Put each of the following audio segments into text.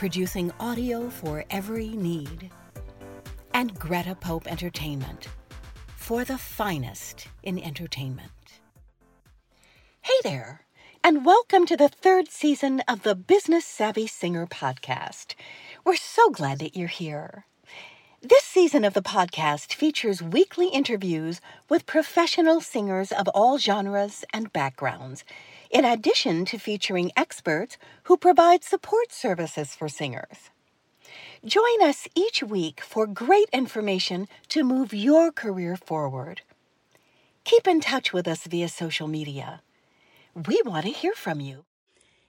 producing audio for every need. And Greta Pope Entertainment, for the finest in entertainment. Hey there, and welcome to the third season of the Business Savvy Singer podcast. We're so glad that you're here. This season of the podcast features weekly interviews with professional singers of all genres and backgrounds in addition to featuring experts who provide support services for singers. Join us each week for great information to move your career forward. Keep in touch with us via social media. We want to hear from you.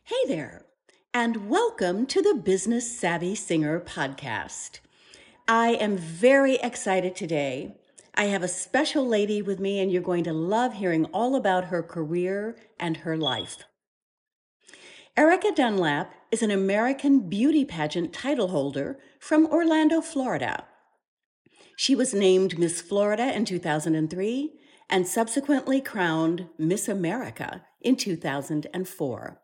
Hey there, and welcome to the Business Savvy Singer podcast. I am very excited today I have a special lady with me, and you're going to love hearing all about her career and her life. Ericka Dunlap is an American beauty pageant title holder from Orlando, Florida. She was named Miss Florida in 2003 and subsequently crowned Miss America in 2004.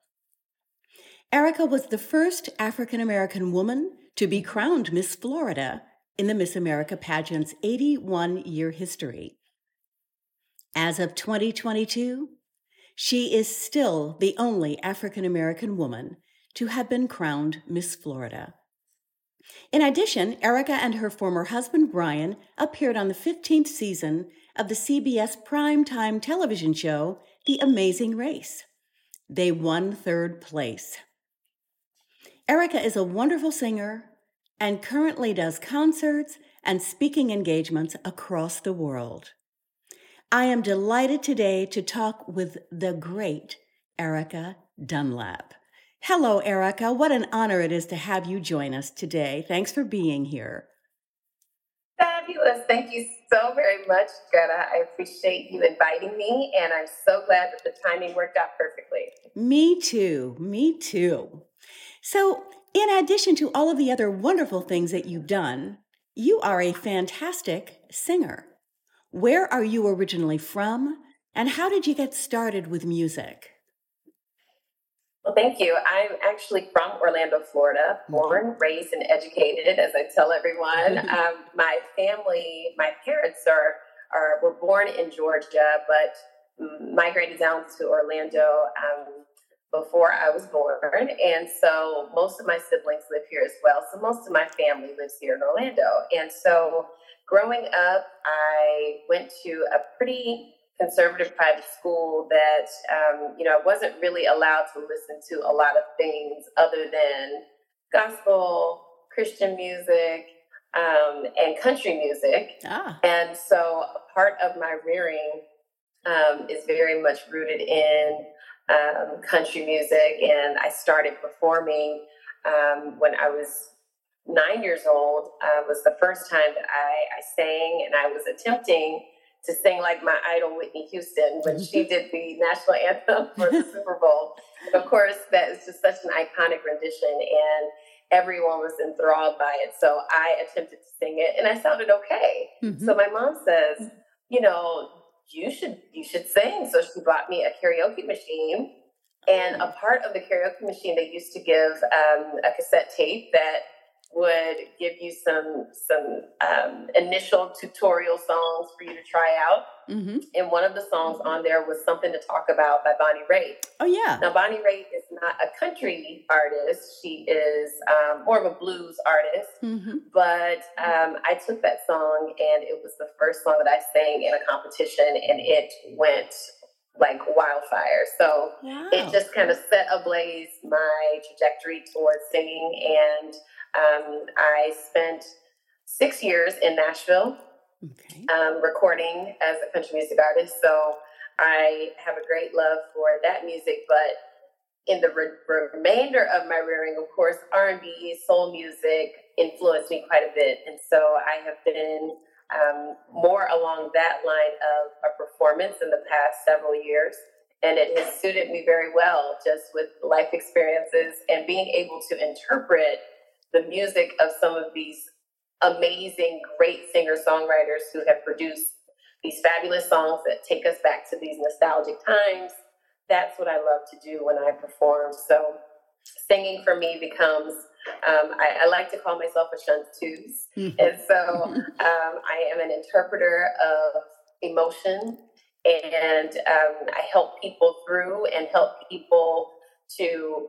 Ericka was the first African American woman to be crowned Miss Florida in the Miss America pageant's 81 year history. As of 2022, she is still the only African American woman to have been crowned Miss Florida. In addition, Ericka and her former husband Brian appeared on the 15th season of the CBS primetime television show The Amazing Race. They won third place. Ericka is a wonderful singer, and currently does concerts and speaking engagements across the world. I am delighted today to talk with the great Ericka Dunlap. Hello, Ericka. What an honor it is to have you join us today. Thanks for being here. Fabulous. Thank you so very much, Greta. I appreciate you inviting me, and I'm so glad that the timing worked out perfectly. Me too. Me too. So, in addition to all of the other wonderful things that you've done, you are a fantastic singer. Where are you originally from, and how did you get started with music? Well, thank you. I'm actually from Orlando, Florida, born, raised, and educated, as I tell everyone. um, my family, my parents are, are were born in Georgia, but migrated down to Orlando um, before I was born. And so most of my siblings live here as well. So most of my family lives here in Orlando. And so growing up, I went to a pretty conservative private school that, um, you know, I wasn't really allowed to listen to a lot of things other than gospel, Christian music, um, and country music. Ah. And so part of my rearing um, is very much rooted in um, country music, and I started performing um, when I was nine years old. Uh, was the first time that I, I sang, and I was attempting to sing like my idol Whitney Houston when she did the national anthem for the Super Bowl. of course, that is just such an iconic rendition, and everyone was enthralled by it. So I attempted to sing it, and I sounded okay. Mm-hmm. So my mom says, you know, you should you should sing. So she bought me a karaoke machine. And a part of the karaoke machine, they used to give um, a cassette tape that would give you some some um, initial tutorial songs for you to try out. Mm-hmm. And one of the songs on there was "Something to Talk About" by Bonnie Raitt. Oh yeah. Now Bonnie Raitt is not a country artist; she is um, more of a blues artist. Mm-hmm. But um, I took that song, and it was the first song that I sang in a competition, and it went like wildfire. So wow. it just kind of set ablaze my trajectory towards singing. And um, I spent six years in Nashville okay. um, recording as a country music artist. So I have a great love for that music, but in the re- remainder of my rearing, of course, R&B, soul music influenced me quite a bit. And so I have been um, more along that line of a performance in the past several years. And it has suited me very well just with life experiences and being able to interpret the music of some of these amazing, great singer songwriters who have produced these fabulous songs that take us back to these nostalgic times. That's what I love to do when I perform. So, singing for me becomes um, I, I, like to call myself a chanteuse. Mm-hmm. And so um, I am an interpreter of emotion and um, I help people through and help people to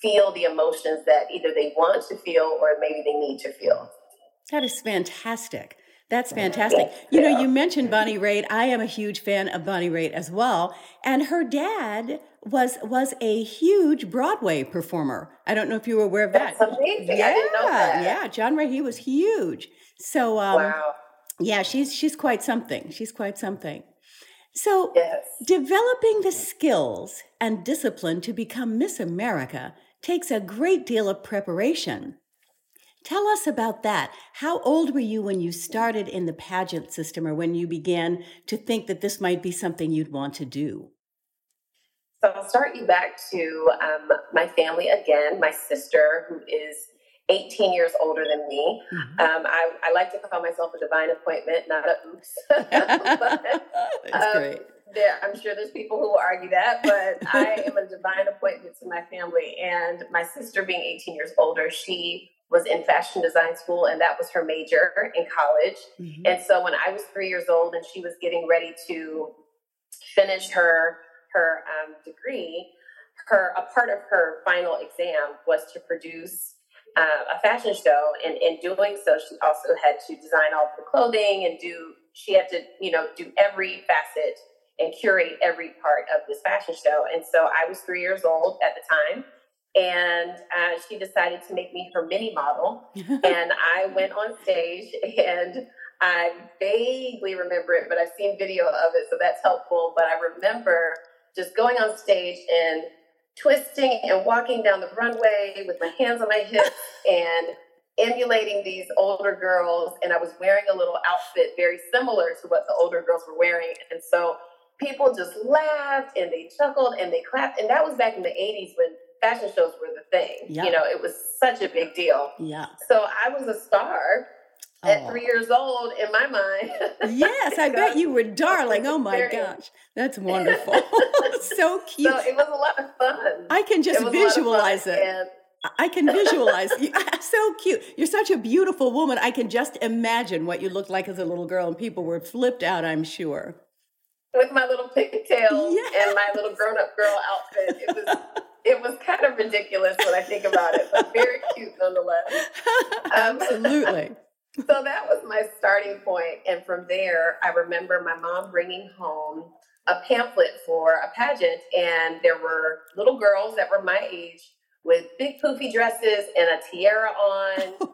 feel the emotions that either they want to feel or maybe they need to feel. That is fantastic. That's fantastic. You know, you mentioned Bonnie Raitt. I am a huge fan of Bonnie Raitt as well. And her dad was was a huge Broadway performer. I don't know if you were aware of that. That's amazing. Yeah, that. yeah. John Raitt, he was huge. So um, wow. yeah, she's she's quite something. She's quite something. So yes. developing the skills and discipline to become Miss America takes a great deal of preparation. Tell us about that. How old were you when you started in the pageant system or when you began to think that this might be something you'd want to do? So I'll start you back to um, my family again. My sister, who is 18 years older than me. Mm-hmm. Um, I, I, like to call myself a divine appointment, not a oops. but, That's um, great. There, I'm sure there's people who will argue that, but I am a divine appointment to my family. And my sister, being 18 years older, she was in fashion design school, and that was her major in college. Mm-hmm. And so when I was three years old and she was getting ready to finish her her um, degree, her a part of her final exam was to produce uh, a fashion show, and in doing so, she also had to design all the clothing and do. She had to, you know, do every facet and curate every part of this fashion show. And so I was three years old at the time, and uh, she decided to make me her mini model. and I went on stage and I vaguely remember it, but I've seen video of it, so that's helpful. But I remember just going on stage and twisting and walking down the runway with my hands on my hips and emulating these older girls. And I was wearing a little outfit very similar to what the older girls were wearing. And so people just laughed and they chuckled and they clapped. And that was back in the 80s when fashion shows were the thing. Yep. You know, it was such a big deal. Yeah. So I was a star at oh. three years old in my mind. yes, I bet you were darling. Oh my gosh, that's wonderful. so cute. So it was a lot of fun. I can just visualize it. And I can visualize you. So cute. You're such a beautiful woman. I can just imagine what you looked like as a little girl, and people were flipped out. I'm sure. With my little pigtails yes. and my little grown-up girl outfit, it was it was kind of ridiculous when I think about it, but very cute nonetheless. Um, Absolutely so that was my starting point. And from there, I remember my mom bringing home a pamphlet for a pageant, and there were little girls that were my age with big poofy dresses and a tiara on.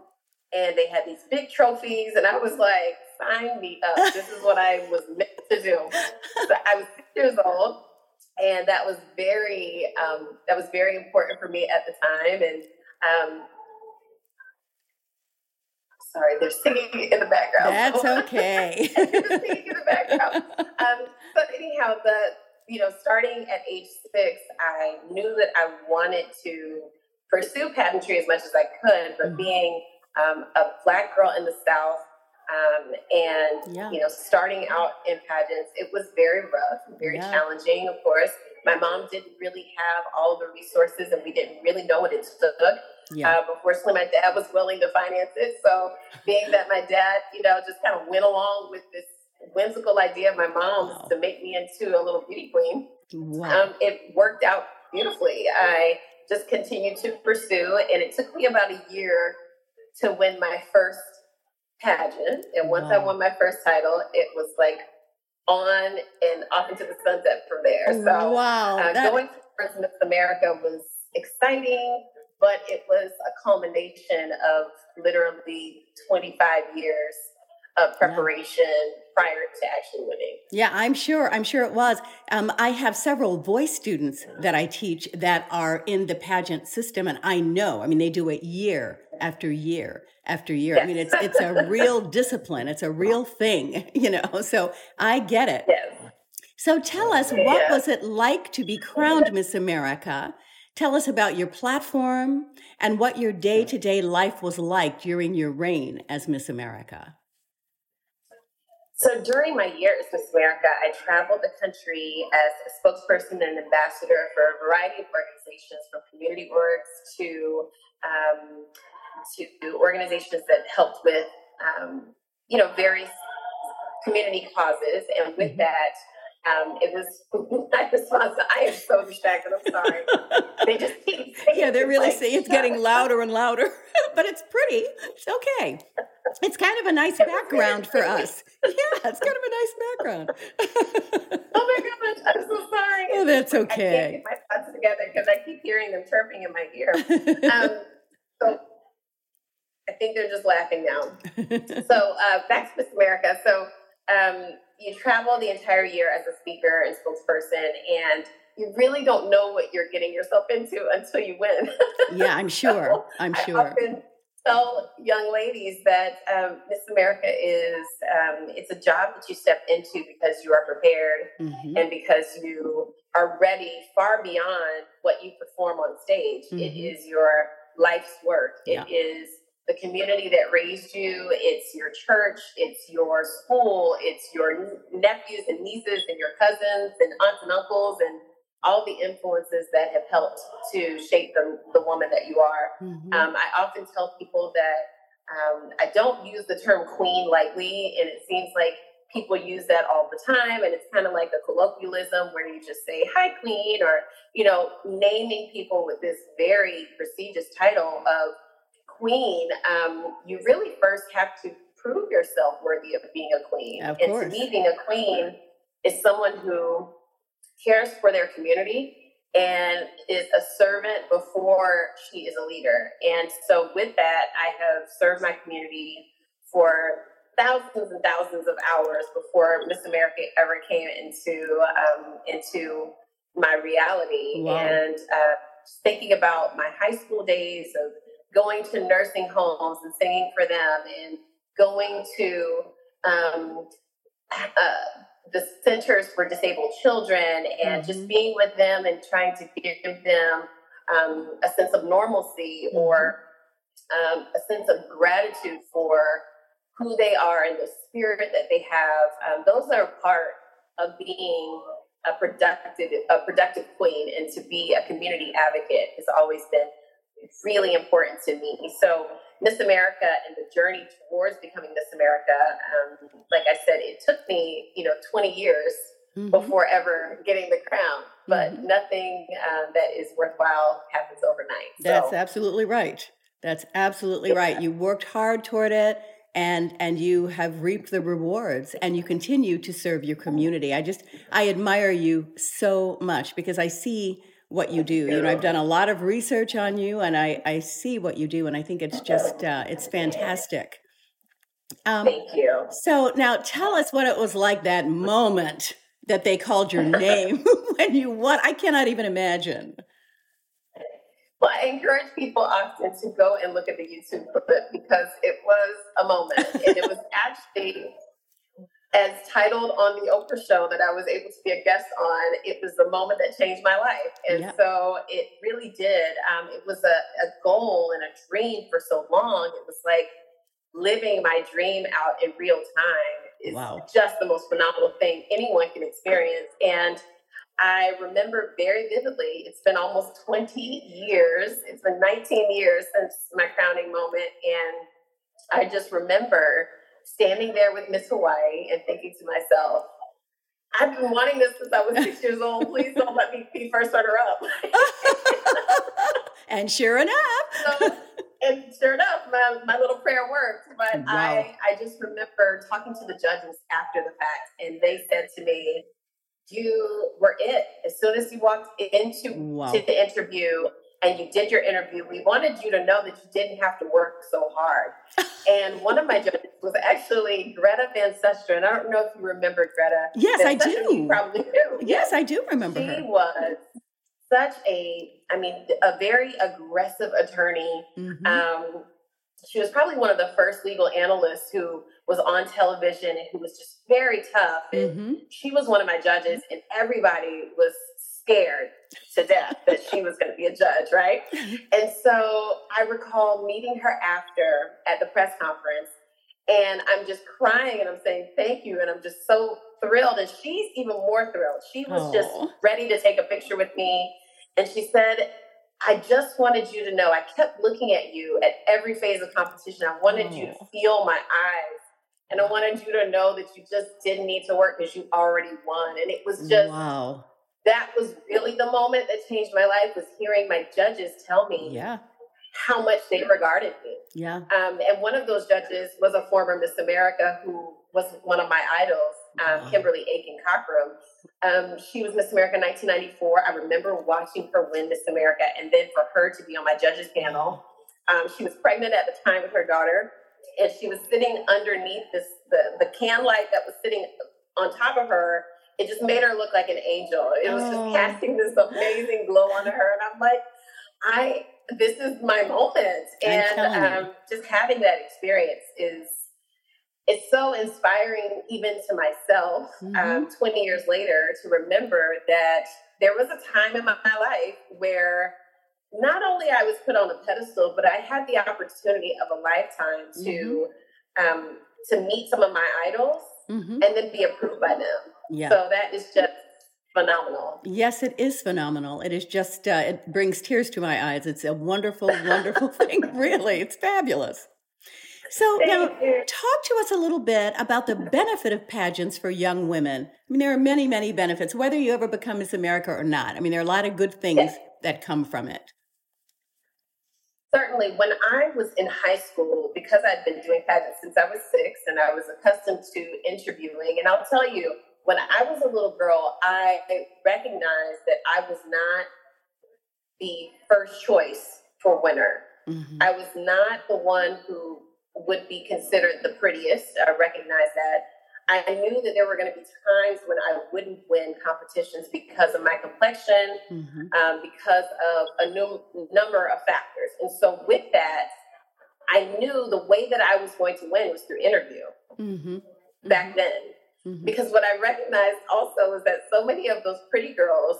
and they had these big trophies, and I was like, sign me up. This is what I was meant to do. So I was six years old, and that was very um, that was very important for me at the time. And um, Sorry, they're singing in the background. That's okay. singing in the background. Um, but anyhow, the you know, starting at age six, I knew that I wanted to pursue pageantry as much as I could, but mm-hmm. being um, a black girl in the South um, and yeah. you know, starting out in pageants, it was very rough, very yeah. challenging. Of course, my mom didn't really have all the resources, and we didn't really know what it took Yeah. Uh, unfortunately, my dad was willing to finance it. So, being that my dad, you know, just kind of went along with this whimsical idea of my mom's wow. to make me into a little beauty queen, wow. um, it worked out beautifully. I just continued to pursue, and it took me about a year to win my first pageant. And once wow. I won my first title, it was like on and off into the sunset from there. So, wow, uh, that... going to Miss America was exciting, but it was a culmination of literally 25 years of preparation yeah. prior to actually winning. Yeah, I'm sure. I'm sure it was. Um, I have several voice students that I teach that are in the pageant system, and I know. I mean, they do it year after year after year. Yes. I mean, it's it's a real discipline. It's a real thing, you know. So I get it. Yes. So tell us, what yeah. was it like to be crowned Miss America? Tell us about your platform and what your day to day life was like during your reign as Miss America. So during my year as Miss America, I traveled the country as a spokesperson and ambassador for a variety of organizations, from community orgs to um, to organizations that helped with um, you know various community causes, and with mm-hmm. that, um, it was my response. I am so distracted. I'm sorry. they just keep yeah, they're really like, saying it's getting louder and louder, but it's pretty. It's okay. It's kind of a nice background for us. Yeah, it's kind of a nice background. oh my goodness, I'm so sorry. Oh, that's okay. I can't get my thoughts together because I keep hearing them chirping in my ear. Um, so I think they're just laughing now. so uh, back to Miss America. So um, you travel the entire year as a speaker and spokesperson, and you really don't know what you're getting yourself into until you win. yeah, I'm sure. so I'm sure. I often tell young ladies that um, Miss America is um, it's a job that you step into because you are prepared mm-hmm. and because you are ready far beyond what you perform on stage. Mm-hmm. It is your life's work. It yeah. is the community that raised you, it's your church, it's your school, it's your nephews and nieces and your cousins and aunts and uncles and all the influences that have helped to shape the, the woman that you are. Mm-hmm. Um, I often tell people that um, I don't use the term queen lightly, and it seems like people use that all the time, and it's kind of like a colloquialism where you just say "Hi, queen," or you know, naming people with this very prestigious title of queen, um, you really first have to prove yourself worthy of being a queen. Of and course. to me, being a queen is someone who cares for their community and is a servant before she is a leader. And so, with that, I have served my community for thousands and thousands of hours before Miss America ever came into um, into my reality. Wow. And uh, thinking about my high school days of going to nursing homes and singing for them and going to um, uh, the centers for disabled children and mm-hmm. just being with them and trying to give them um, a sense of normalcy mm-hmm. or um, a sense of gratitude for who they are and the spirit that they have. Um, those are part of being a productive, a productive queen, and to be a community advocate has always been really important to me. So Miss America and the journey towards becoming Miss America, um, like I said, it took me, you know, 20 years mm-hmm. before ever getting the crown. But mm-hmm. nothing uh, that is worthwhile happens overnight. That's absolutely right. That's absolutely yeah. right. You worked hard toward it and and you have reaped the rewards and you continue to serve your community. I just I admire you so much because I see what you do. You know, I've done a lot of research on you, and I I see what you do, and I think it's just uh, it's fantastic. Um, Thank you. So now tell us what it was like that moment that they called your name when you won. I cannot even imagine. Well, I encourage people often to go and look at the YouTube clip because it was a moment, and it was actually as titled on the Oprah show that I was able to be a guest on, it was the moment that changed my life. And yeah. so it really did. Um, it was a, a goal and a dream for so long. It was like living my dream out in real time is wow. just the most phenomenal thing anyone can experience. And I remember very vividly, it's been almost 20 years. It's been 19 years since my crowning moment. And I just remember standing there with Miss Hawaii and thinking to myself, I've been wanting this since I was six years old. Please don't let me be first runner up. and sure enough. so, and sure enough, my, my little prayer worked. But wow. I, I just remember talking to the judges after the fact, and they said to me, You were it. As soon as you walked into wow. to the interview and you did your interview, we wanted you to know that you didn't have to work so hard. and one of my judges was actually Greta Van Susteren. I don't know if you remember Greta. Yes, I do. You probably do. Yes, yes, I do remember she her. She was such a, I mean, a very aggressive attorney. Mm-hmm. Um, she was probably one of the first legal analysts who was on television and who was just very tough. And mm-hmm. she was one of my judges, and everybody was scared to death that she was going to be a judge, right? And so I recall meeting her after at the press conference, and I'm just crying and I'm saying thank you, and I'm just so thrilled, and she's even more thrilled. She was Aww. just ready to take a picture with me, and she said, I just wanted you to know. I kept looking at you at every phase of competition. I wanted you to feel my eyes. And I wanted you to know that you just didn't need to work because you already won. And it was just wow that was really the moment that changed my life was hearing my judges tell me yeah. how much they regarded me. Yeah. Um, and one of those judges was a former miss america who was one of my idols um, wow. kimberly aiken cockrum. Um, she was miss america 1994 i remember watching her win miss america and then for her to be on my judges panel um, she was pregnant at the time with her daughter and she was sitting underneath this the, the can light that was sitting on top of her it just made her look like an angel. It was oh. just casting this amazing glow on her. And I'm like, I, this is my moment. And um, just having that experience is, it's so inspiring even to myself um, mm-hmm. um, 20 years later to remember that there was a time in my, my life where not only I was put on a pedestal, but I had the opportunity of a lifetime to mm-hmm. um, to meet some of my idols mm-hmm. and then be approved by them. Yeah. So that is just phenomenal. Yes, it is phenomenal. It is just, uh, it brings tears to my eyes. It's a wonderful, wonderful thing, really. It's fabulous. So Thank now, you. talk to us a little bit about the benefit of pageants for young women. I mean, there are many, many benefits, whether you ever become Miss America or not. I mean, there are a lot of good things yes. that come from it. Certainly, when I was in high school, because I'd been doing pageants since I was six and I was accustomed to interviewing, and I'll tell you, when I was a little girl, I recognized that I was not the first choice for winner. Mm-hmm. I was not the one who would be considered the prettiest. I recognized that. I knew that there were going to be times when I wouldn't win competitions because of my complexion, mm-hmm. um, because of a num- number of factors. And so, with that, I knew the way that I was going to win was through interview mm-hmm. back then. Mm-hmm. Because what I recognized also is that so many of those pretty girls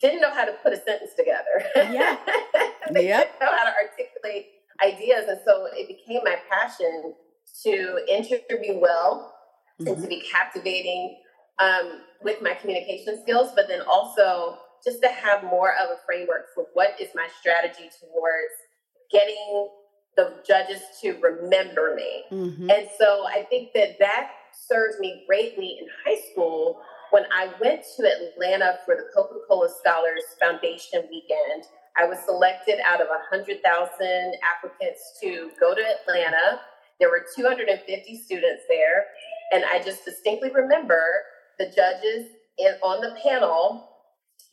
didn't know how to put a sentence together. Yeah. they yep. didn't know how to articulate ideas. And so it became my passion to interview well mm-hmm. and to be captivating um, with my communication skills, but then also just to have more of a framework for what is my strategy towards getting the judges to remember me. Mm-hmm. And so I think that that served me greatly in high school when I went to Atlanta for the Coca Cola Scholars Foundation weekend. I was selected out of 100,000 applicants to go to Atlanta. There were 250 students there. And I just distinctly remember the judges in, on the panel.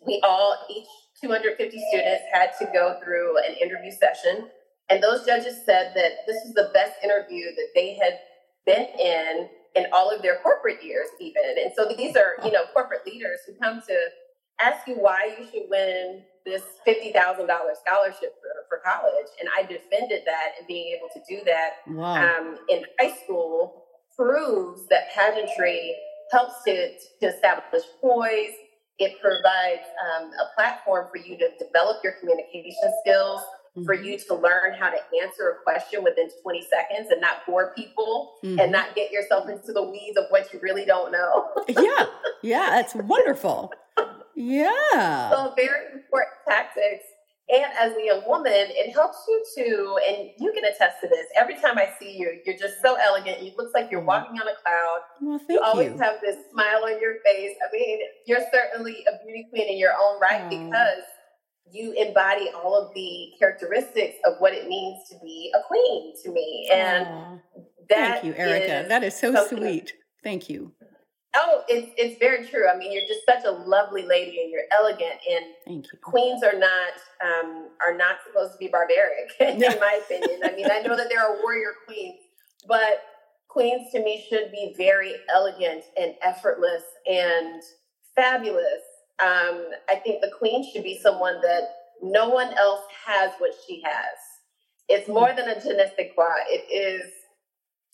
We all, each 250 students, had to go through an interview session. And those judges said that this was the best interview that they had been in in all of their corporate years, even. And so these are, you know, corporate leaders who come to ask you why you should win this $50,000 scholarship for, for college. And I defended that and being able to do that wow. um, in high school proves that pageantry helps to, to establish poise. It provides um, a platform for you to develop your communication skills mm-hmm. for you to learn how to answer a question within 20 seconds and not bore people mm-hmm. and not get yourself into the weeds of what you really don't know. yeah, yeah, that's wonderful. Yeah. So very important tactics. And as a young woman, it helps you to, and you can attest to this. Every time I see you, you're just so elegant. You look like you're mm. walking on a cloud. Well, thank you always you. have this smile on your face. I mean, you're certainly a beauty queen in your own right because you embody all of the characteristics of what it means to be a queen to me. And that thank you, Ericka. is That is so sweet. Thank you. Oh, it's it's very true. I mean, you're just such a lovely lady, and you're elegant. And Thank you. queens are not um, are not supposed to be barbaric, in my opinion. I mean, I know that there are warrior queens, but queens to me should be very elegant and effortless and fabulous. Um, I think the queen should be someone that no one else has what she has. It's more than a je ne sais quoi. It is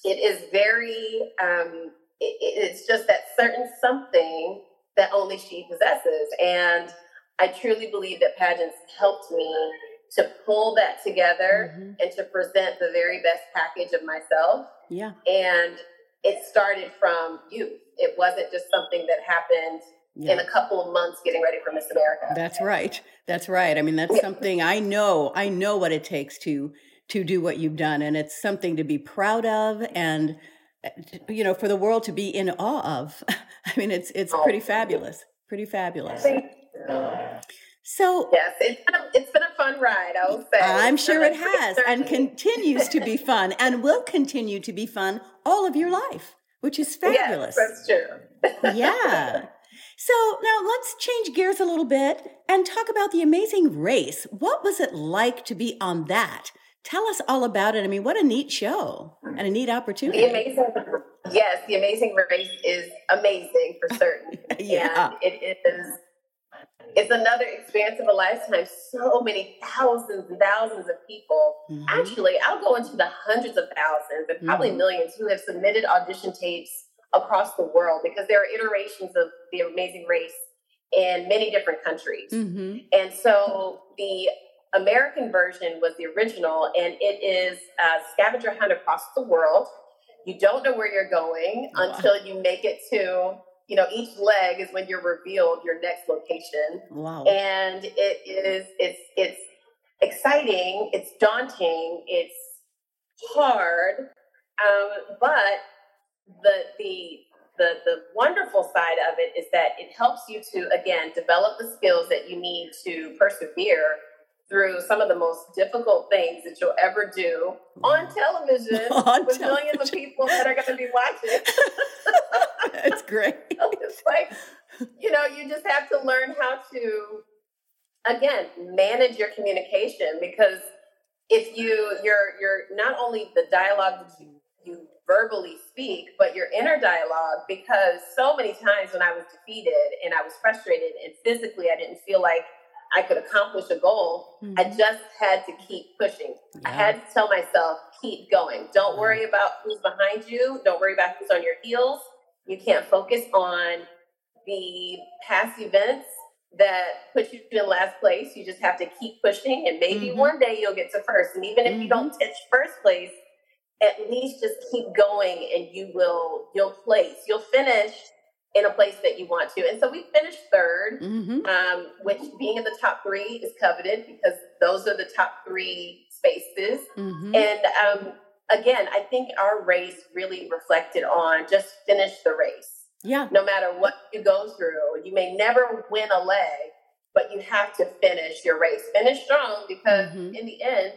it is very um, it, it's just that certain something that only she possesses and i truly believe that pageants helped me to pull that together Mhm. and to present the very best package of myself Yeah. and it started from youth it wasn't just something that happened in a couple of months getting ready for miss america That's right. That's right. I mean, that's something I know. I know what it takes to to do what you've done, and it's something to be proud of, and Uh, you know, for the world to be in awe of. I mean, it's it's oh, pretty fabulous. Pretty fabulous. So yes it's been, a, it's been a fun ride i will say I'm sure it has, and continues to be fun, and will continue to be fun all of your life, which is fabulous. yes that's true yeah. So now let's change gears a little bit and talk about the amazing race. What was it like to be on that? Tell us all about it. I mean, what a neat show and a neat opportunity. The amazing, yes, the amazing race is amazing for certain. Yeah. and it is. It's another experience of a lifetime. So many thousands and thousands of people. Mhm. Actually, I'll go into the hundreds of thousands and probably Mhm. millions who have submitted audition tapes across the world because there are iterations of the Amazing Race in many different countries. Mhm. And so the American version was the original, and it is a scavenger hunt across the world. You don't know where you're going Wow. until you make it to, you know, each leg is when you're revealed your next location. Wow. And it is, it's, it's exciting, it's daunting, it's hard, um, but the, the, the, the wonderful side of it is that it helps you to again develop the skills that you need to persevere through some of the most difficult things that you'll ever do on mm. television On with millions of people that are going to be watching. It's great. it's like you know you just have to learn how to again manage your communication because if you you're you're not only the dialogue that you you verbally speak but your inner dialogue because so many times when i was defeated and i was frustrated and physically i didn't feel like i could accomplish a goal i Mhm. just had to keep pushing i had to tell myself keep going don't worry about who's behind you don't worry about who's on your heels you can't focus on the past events that put you in last place. You just have to keep pushing, and maybe Mhm. one day you'll get to first. And even if you don't Mm-hmm. touch first place, at least just keep going, and you will you'll place. You'll finish in a place that you want to. And so we finished third, Mhm. um, which being in the top three is coveted because those are the top three spaces. Mhm. And um, again, I think our race really reflected on just finish the race Yeah. no matter what you go through. You may never win a leg, but you have to finish your race. Finish strong because Mhm. in the end,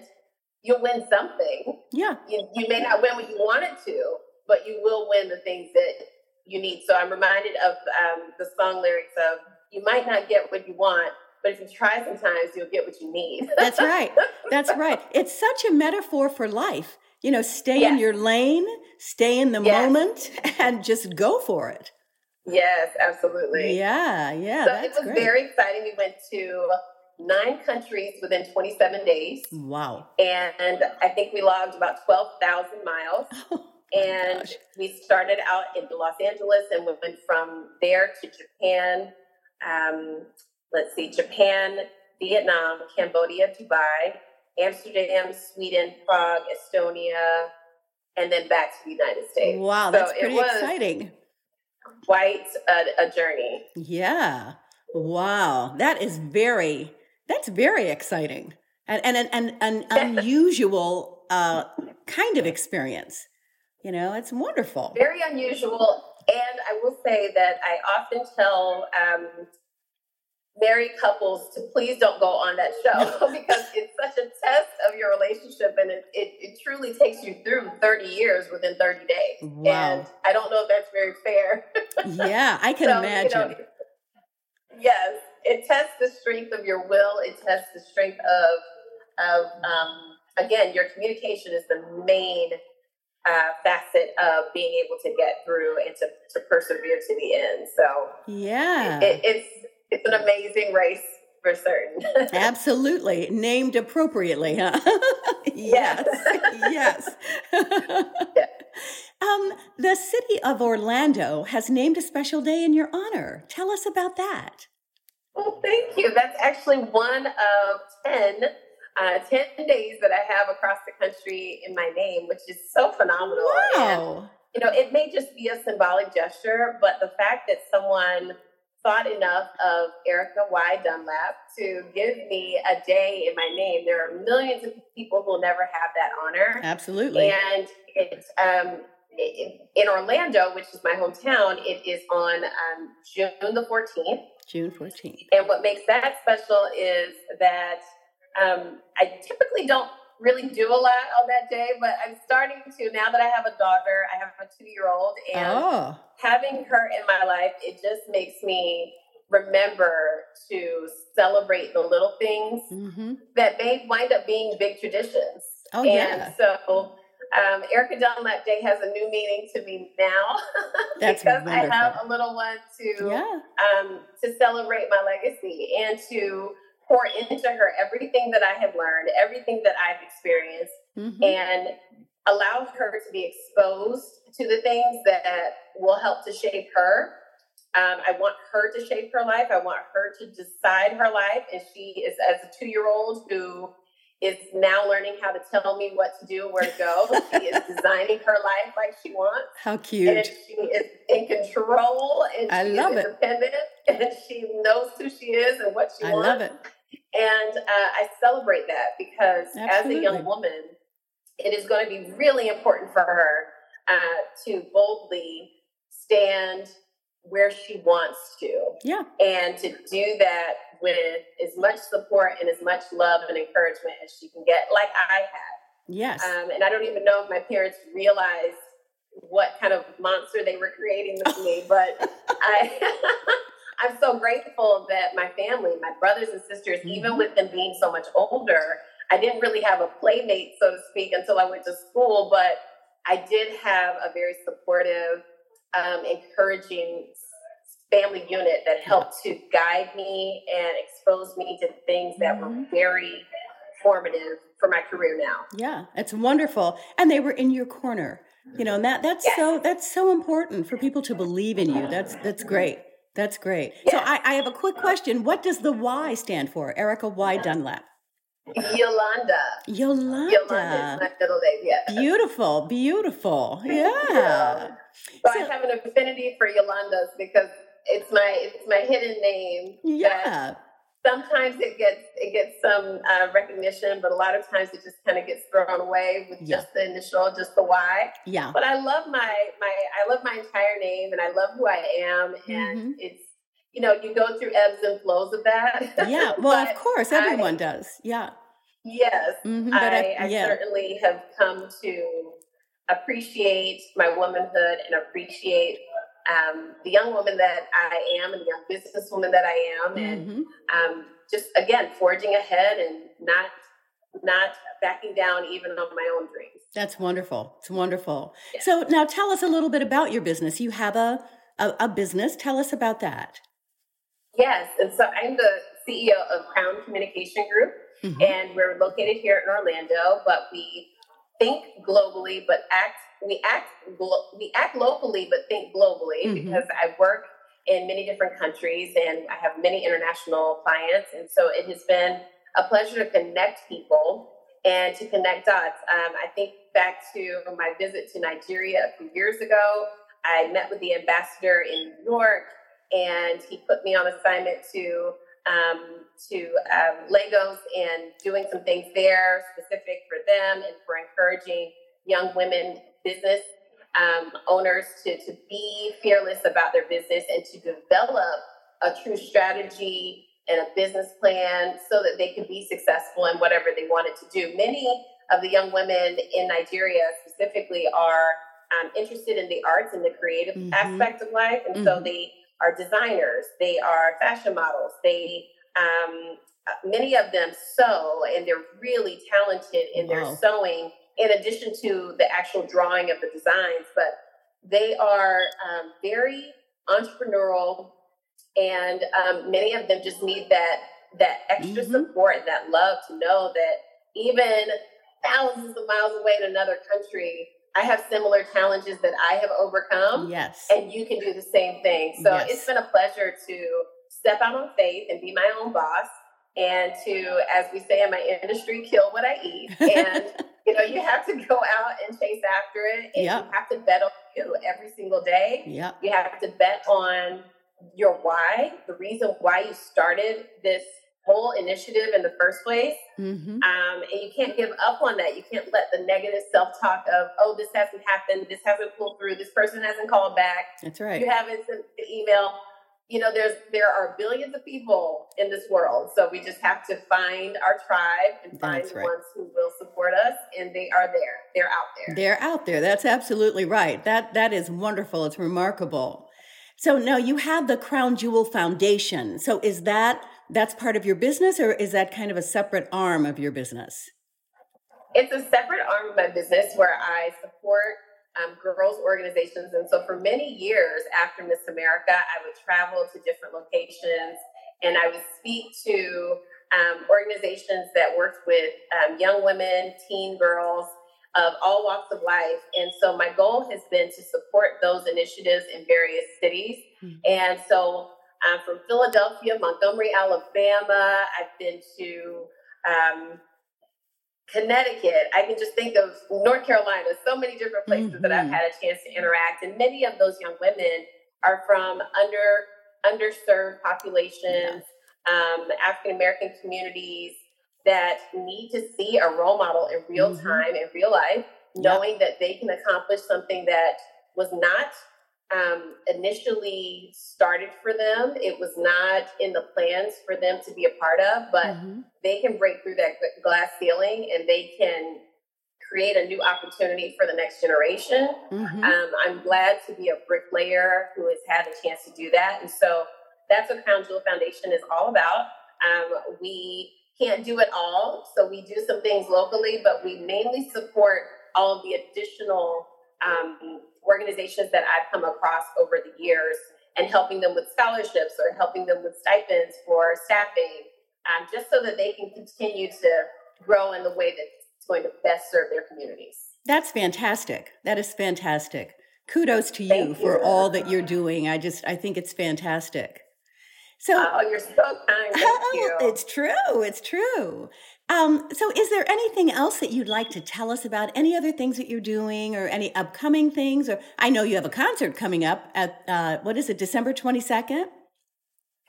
you'll win something. Yeah. You, you may not win what you wanted to, but you will win the things that you need. So I'm reminded of um, the song lyrics of you might not get what you want, but if you try sometimes, you'll get what you need. That's right. That's right. It's such a metaphor for life. You know, stay in your lane, stay in the Yes. moment, and just go for it. yes, absolutely. Yeah, yeah, so that's it was great. very exciting. We went to nine countries within 27 days. wow. and I think we logged about 12,000 miles. Oh, And gosh. we started out in Los Angeles and we went from there to Japan. Um, let's see, Japan, Vietnam, Cambodia, Dubai, Amsterdam, Sweden, Prague, Estonia, and then back to the United States. Wow, So that's it pretty exciting. Quite a, a journey. Yeah. Wow, that is very that's very exciting and and an, an, an unusual uh, kind of experience. You know, it's wonderful. Very unusual, and I will say that I often tell um, married couples to please don't go on that show because it's such a test of your relationship and it, it, it, truly takes you through 30 years within 30 days. Wow. And I don't know if that's very fair. yeah, I can so, imagine. You know, yes, it tests the strength of your will, it tests the strength of, of um, again, your communication is the main uh, facet of being able to get through and to, to persevere to the end. So, yeah, it, it's it's an amazing race for certain. Absolutely. Named appropriately, huh? yes. yes. Um, the city of Orlando has named a special day in your honor. Tell us about that. Well, thank you. That's actually one of 10, uh, 10 days that I have across the country in my name, which is so phenomenal. Wow. And, you know, it may just be a symbolic gesture, but the fact that someone thought enough of Ericka Y. Dunlap to give me a day in my name. There are millions of people who will never have that honor. Absolutely. And it's um, in Orlando, which is my hometown, it is on um, June the 14th. June 14th. And what makes that special is that um, I typically don't really do a lot on that day, but I'm starting to now that I have a daughter, I have a two year old, and oh. having her in my life, it just makes me remember to celebrate the little things mm-hmm. that may wind up being big traditions. Oh, and yeah. so um, Ericka Dunlap Day has a new meaning to me now because wonderful. I have a little one to yeah. um, to celebrate my legacy and to pour into her everything that I have learned, everything that I've experienced, mm-hmm. and allow her to be exposed to the things that will help to shape her. Um, I want her to shape her life. I want her to decide her life. And she is, as a two year old who is now learning how to tell me what to do, and where to go. she is designing her life like she wants. How cute. And she is in control and I she love is independent it. and she knows who she is and what she I wants. I love it. And uh, I celebrate that because Absolutely. as a young woman, it is going to be really important for her uh, to boldly stand where she wants to. Yeah. And to do that with as much support and as much love and encouragement as she can get, like I had. Yes. Um, and I don't even know if my parents realized what kind of monster they were creating with me, but I I'm so grateful that my family, my brothers and sisters, mm-hmm. even with them being so much older, I didn't really have a playmate, so to speak, until I went to school, but I did have a very supportive, um, encouraging family unit that helped to guide me and expose me to things that mm-hmm. were very formative for my career now. Yeah, it's wonderful. And they were in your corner. You know, and that that's yes. so that's so important for people to believe in you. That's that's great. That's great. Yeah. So I, I, have a quick question. What does the Y stand for? Ericka Y Dunlap. Yolanda. Yolanda. Yolanda is my middle name, yes. Beautiful, beautiful. Yeah. yeah. So, so, I have an affinity for Yolandas because it's my it's my hidden name. Yeah sometimes it gets it gets some uh, recognition, but a lot of times it just kind of gets thrown away with yeah. just the initial, just the Y. Yeah. But I love my my I love my entire name, and I love who I am, and mm-hmm. it's you know you go through ebbs and flows of that. Yeah. Well, of course, everyone I, does. Yeah. Yes, mm-hmm, I, I, yeah. certainly have come to appreciate my womanhood and appreciate um, the young woman that I am and the young businesswoman that I am, and mm-hmm. um, just again forging ahead and not not backing down even on my own dreams. That's wonderful. It's wonderful. Yeah. So now tell us a little bit about your business. You have a, a, a business. Tell us about that. Yes, and so I'm the CEO of Crown Communication Group, mm-hmm. and we're located here in Orlando, but we think globally, but act we act we act locally but think globally mm-hmm. because I work in many different countries and I have many international clients, and so it has been a pleasure to connect people and to connect dots. Um, I think back to my visit to Nigeria a few years ago. I met with the ambassador in New York. and he put me on assignment to um, to um, Lagos and doing some things there specific for them and for encouraging young women business um, owners to, to be fearless about their business and to develop a true strategy and a business plan so that they can be successful in whatever they wanted to do. Many of the young women in Nigeria specifically are um, interested in the arts and the creative mm-hmm. aspect of life. And mm-hmm. so they are designers, they are fashion models, they, um, many of them sew and they're really talented in wow. their sewing in addition to the actual drawing of the designs, but they are um, very entrepreneurial and um, many of them just need that that extra mm-hmm. support and that love to know that even thousands of miles away in another country i have similar challenges that i have overcome yes and you can do the same thing so yes. it's been a pleasure to step out on faith and be my own boss and to as we say in my industry kill what i eat and you know you have to go out and chase after it and yep. you have to bet on you every single day yep. you have to bet on your why, the reason why you started this whole initiative in the first place. Mm-hmm. Um, and you can't give up on that. You can't let the negative self talk of, oh, this hasn't happened, this hasn't pulled through, this person hasn't called back. That's right. You haven't sent an email. You know, there's there are billions of people in this world, so we just have to find our tribe and find That's the right. ones who will support us, and they are there. They're out there. They're out there. That's absolutely right. That that is wonderful. It's remarkable. So now you have the Crown Jewel Foundation. So is that that's part of your business or is that kind of a separate arm of your business? It's a separate arm of my business where I support um, girls organizations. And so for many years after Miss America, I would travel to different locations and I would speak to um, organizations that worked with um, young women, teen girls, of all walks of life. And so my goal has been to support those initiatives in various cities. Mm-hmm. And so I'm from Philadelphia, Montgomery, Alabama. I've been to um, Connecticut. I can just think of North Carolina, so many different places mm-hmm. that I've mm-hmm. had a chance to interact. And many of those young women are from under underserved populations, um, African American communities, that need to see a role model in real mm-hmm. time, in real life, knowing yep. that they can accomplish something that was not um, initially started for them. It was not in the plans for them to be a part of, but mm-hmm. they can break through that glass ceiling and they can create a new opportunity for the next generation. Mm-hmm. Um, I'm glad to be a bricklayer who has had a chance to do that. And so that's what Crown Jewel Foundation is all about. Um, we can't do it all. So we do some things locally, but we mainly support all of the additional um, organizations that I've come across over the years and helping them with scholarships or helping them with stipends for staffing, um, just so that they can continue to grow in the way that's going to best serve their communities. That's fantastic. That is fantastic. Kudos to you, you for all that you're doing. I just I think it's fantastic. So, oh, you're so kind. Thank oh, you. It's true. It's true. Um, so, is there anything else that you'd like to tell us about? Any other things that you're doing, or any upcoming things? Or I know you have a concert coming up at uh, what is it, December twenty second?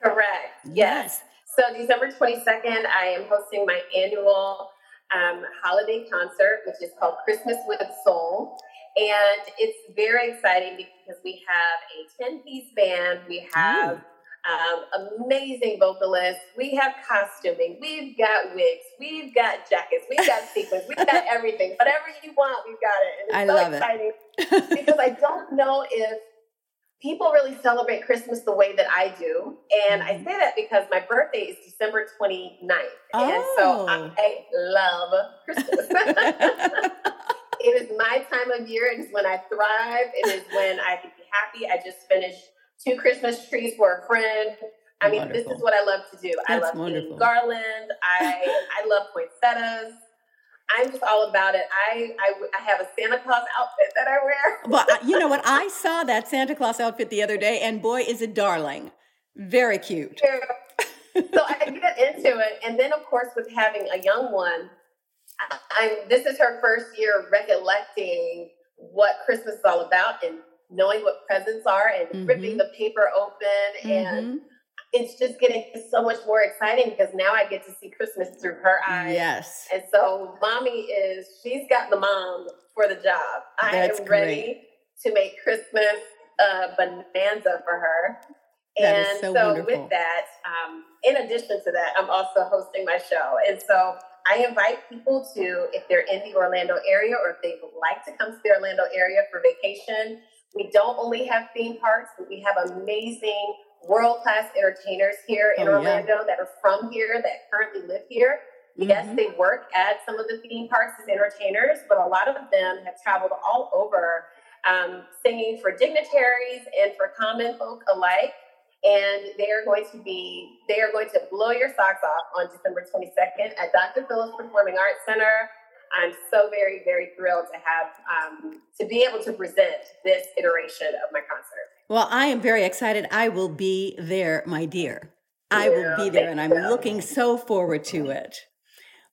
Correct. Yes. yes. So, December twenty second, I am hosting my annual um, holiday concert, which is called Christmas with Soul. And it's very exciting because we have a 10 piece band. We have um, amazing vocalists. We have costuming. We've got wigs. We've got jackets. We've got sequins. We've got everything. Whatever you want, we've got it. And it's I so love exciting it. because I don't know if people really celebrate Christmas the way that I do. And I mm-hmm. say that because my birthday is December 29th. Oh. And so oh. I love Christmas. it is my time of year. It is when I thrive. It is when I can be happy. I just finished two Christmas trees for a friend. I mean, wonderful. this is what I love to do. That's I love wonderful. garland. I I love poinsettias. I'm just all about it. I, I, I have a Santa Claus outfit that I wear. well, uh, you know what? I saw that Santa Claus outfit the other day, and boy, is it darling. Very cute. so I get into it, and then of course with having a young one, I'm. This is her first year recollecting what Christmas is all about, and knowing what presents are and mm-hmm. ripping the paper open mm-hmm. and it's just getting so much more exciting because now I get to see Christmas through her eyes. Yes. And so mommy is she's got the mom for the job. I That's am ready great. to make Christmas a bonanza for her. That and so, so with that, um, in addition to that, I'm also hosting my show. And so I invite people to, if they're in the Orlando area or if they would like to come to the Orlando area for vacation, we don't only have theme parks, but we have amazing world class entertainers here in oh, Orlando yeah. that are from here that currently live here. Mm-hmm. Yes, they work at some of the theme parks as entertainers, but a lot of them have traveled all over um, singing for dignitaries and for common folk alike. And they are going to be, they are going to blow your socks off on December 22nd at Dr. Phillips Performing Arts Center. I'm so very, very thrilled to have, um, to be able to present this iteration of my concert. Well, I am very excited. I will be there, my dear. I will be there, and I'm looking so forward to it.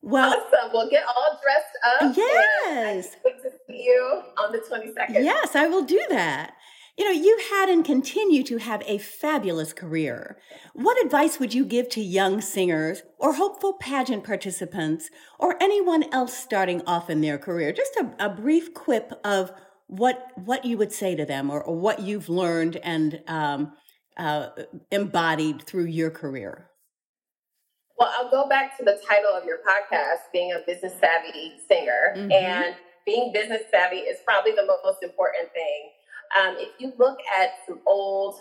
Well, awesome. We'll get all dressed up. Yes. Wait to see you on the 22nd. Yes, I will do that. You know, you had and continue to have a fabulous career. What advice would you give to young singers or hopeful pageant participants or anyone else starting off in their career? Just a, a brief quip of what what you would say to them or, or what you've learned and um, uh, embodied through your career. Well, I'll go back to the title of your podcast, being a business savvy singer. Mm-hmm. And being business savvy is probably the most important thing. Um, if you look at some old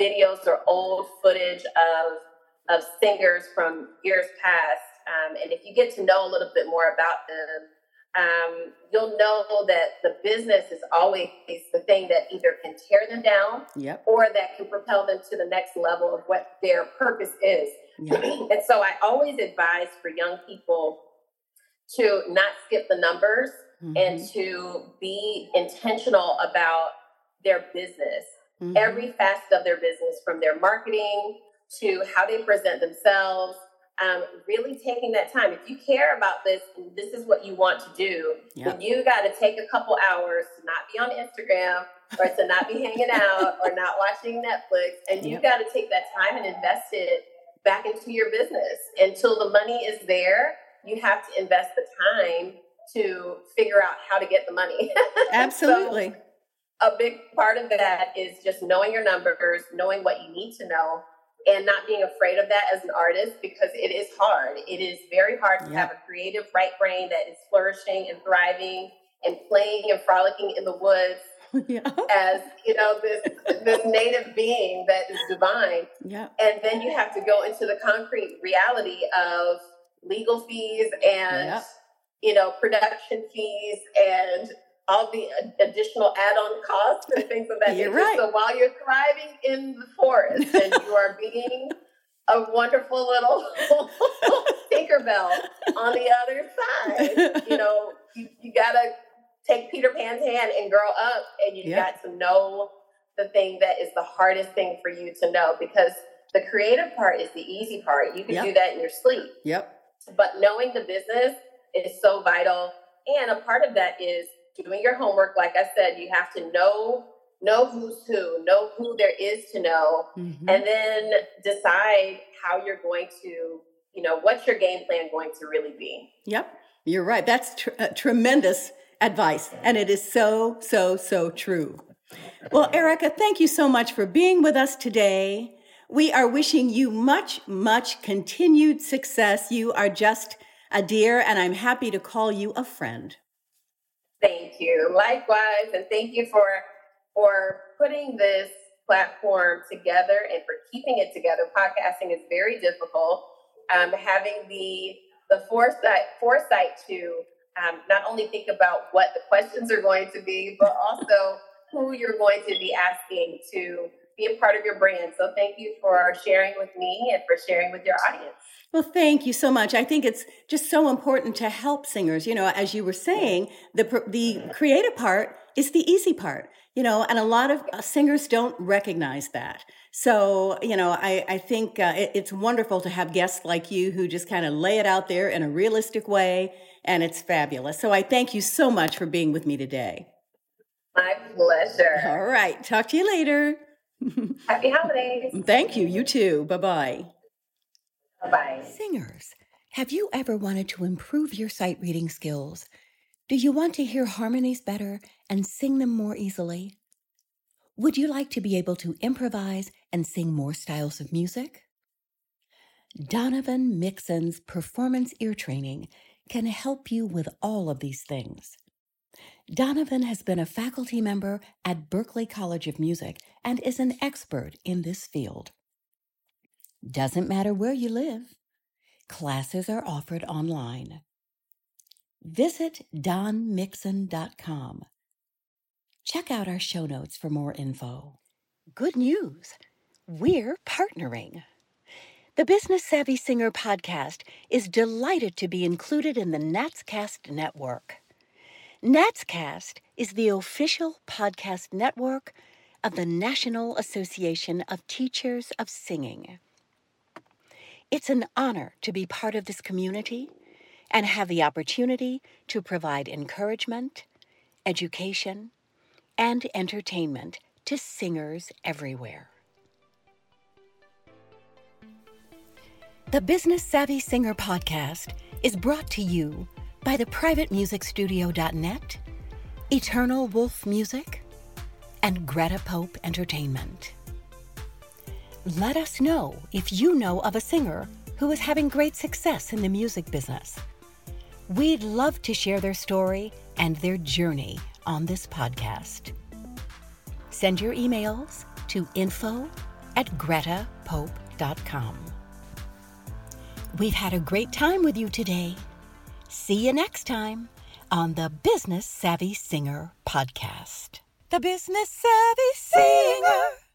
videos or old footage of, of singers from years past, um, and if you get to know a little bit more about them, um, you'll know that the business is always the thing that either can tear them down yep. or that can propel them to the next level of what their purpose is. Yep. and so I always advise for young people to not skip the numbers mm-hmm. and to be intentional about their business, mm-hmm. every facet of their business, from their marketing to how they present themselves um, really taking that time. If you care about this, this is what you want to do, yep. you got to take a couple hours to not be on Instagram or to not be hanging out or not watching Netflix. And you yep. got to take that time and invest it back into your business until the money is there. You have to invest the time to figure out how to get the money. Absolutely. so a big part of that is just knowing your numbers, knowing what you need to know, and not being afraid of that as an artist because it is hard. It is very hard to yeah. have a creative right brain that is flourishing and thriving and playing and frolicking in the woods yeah. as you know this this native being that is divine. Yeah. And then you have to go into the concrete reality of legal fees and yeah. you know production fees and all the additional add-on costs and things of that you're nature. Right. So while you're thriving in the forest and you are being a wonderful little Tinkerbell on the other side, you know, you, you gotta take Peter Pan's hand and grow up and you got to know the thing that is the hardest thing for you to know because the creative part is the easy part. You can yep. do that in your sleep. Yep. But knowing the business is so vital. And a part of that is doing your homework. Like I said, you have to know know who's who, know who there is to know, mm-hmm. and then decide how you're going to, you know, what's your game plan going to really be. Yep, you're right. That's tr- uh, tremendous advice, and it is so so so true. Well, Ericka, thank you so much for being with us today. We are wishing you much, much continued success. You are just a dear, and I'm happy to call you a friend. Thank you. Likewise, and thank you for for putting this platform together and for keeping it together. Podcasting is very difficult. Um, having the the foresight foresight to um, not only think about what the questions are going to be, but also who you're going to be asking to be a part of your brand. So thank you for sharing with me and for sharing with your audience. Well, thank you so much. I think it's just so important to help singers. You know, as you were saying, the the creative part is the easy part. You know, and a lot of uh, singers don't recognize that. So, you know, I, I think uh, it, it's wonderful to have guests like you who just kind of lay it out there in a realistic way, and it's fabulous. So I thank you so much for being with me today. My pleasure. All right. Talk to you later. Happy holidays. Thank you. You too. Bye bye. Bye bye. Singers, have you ever wanted to improve your sight reading skills? Do you want to hear harmonies better and sing them more easily? Would you like to be able to improvise and sing more styles of music? Donovan Mixon's performance ear training can help you with all of these things. Donovan has been a faculty member at Berklee College of Music and is an expert in this field. Doesn't matter where you live, classes are offered online. Visit donmixon.com. Check out our show notes for more info. Good news! We're partnering. The Business Savvy Singer podcast is delighted to be included in the Natscast network. Natscast is the official podcast network of the National Association of Teachers of Singing. It's an honor to be part of this community and have the opportunity to provide encouragement, education, and entertainment to singers everywhere. The Business Savvy Singer podcast is brought to you by the privatemusicstudio.net, Eternal Wolf Music, and Greta Pope Entertainment. Let us know if you know of a singer who is having great success in the music business. We'd love to share their story and their journey on this podcast. Send your emails to info at gretapope.com. We've had a great time with you today. See you next time on the Business Savvy Singer podcast. The Business Savvy Singer.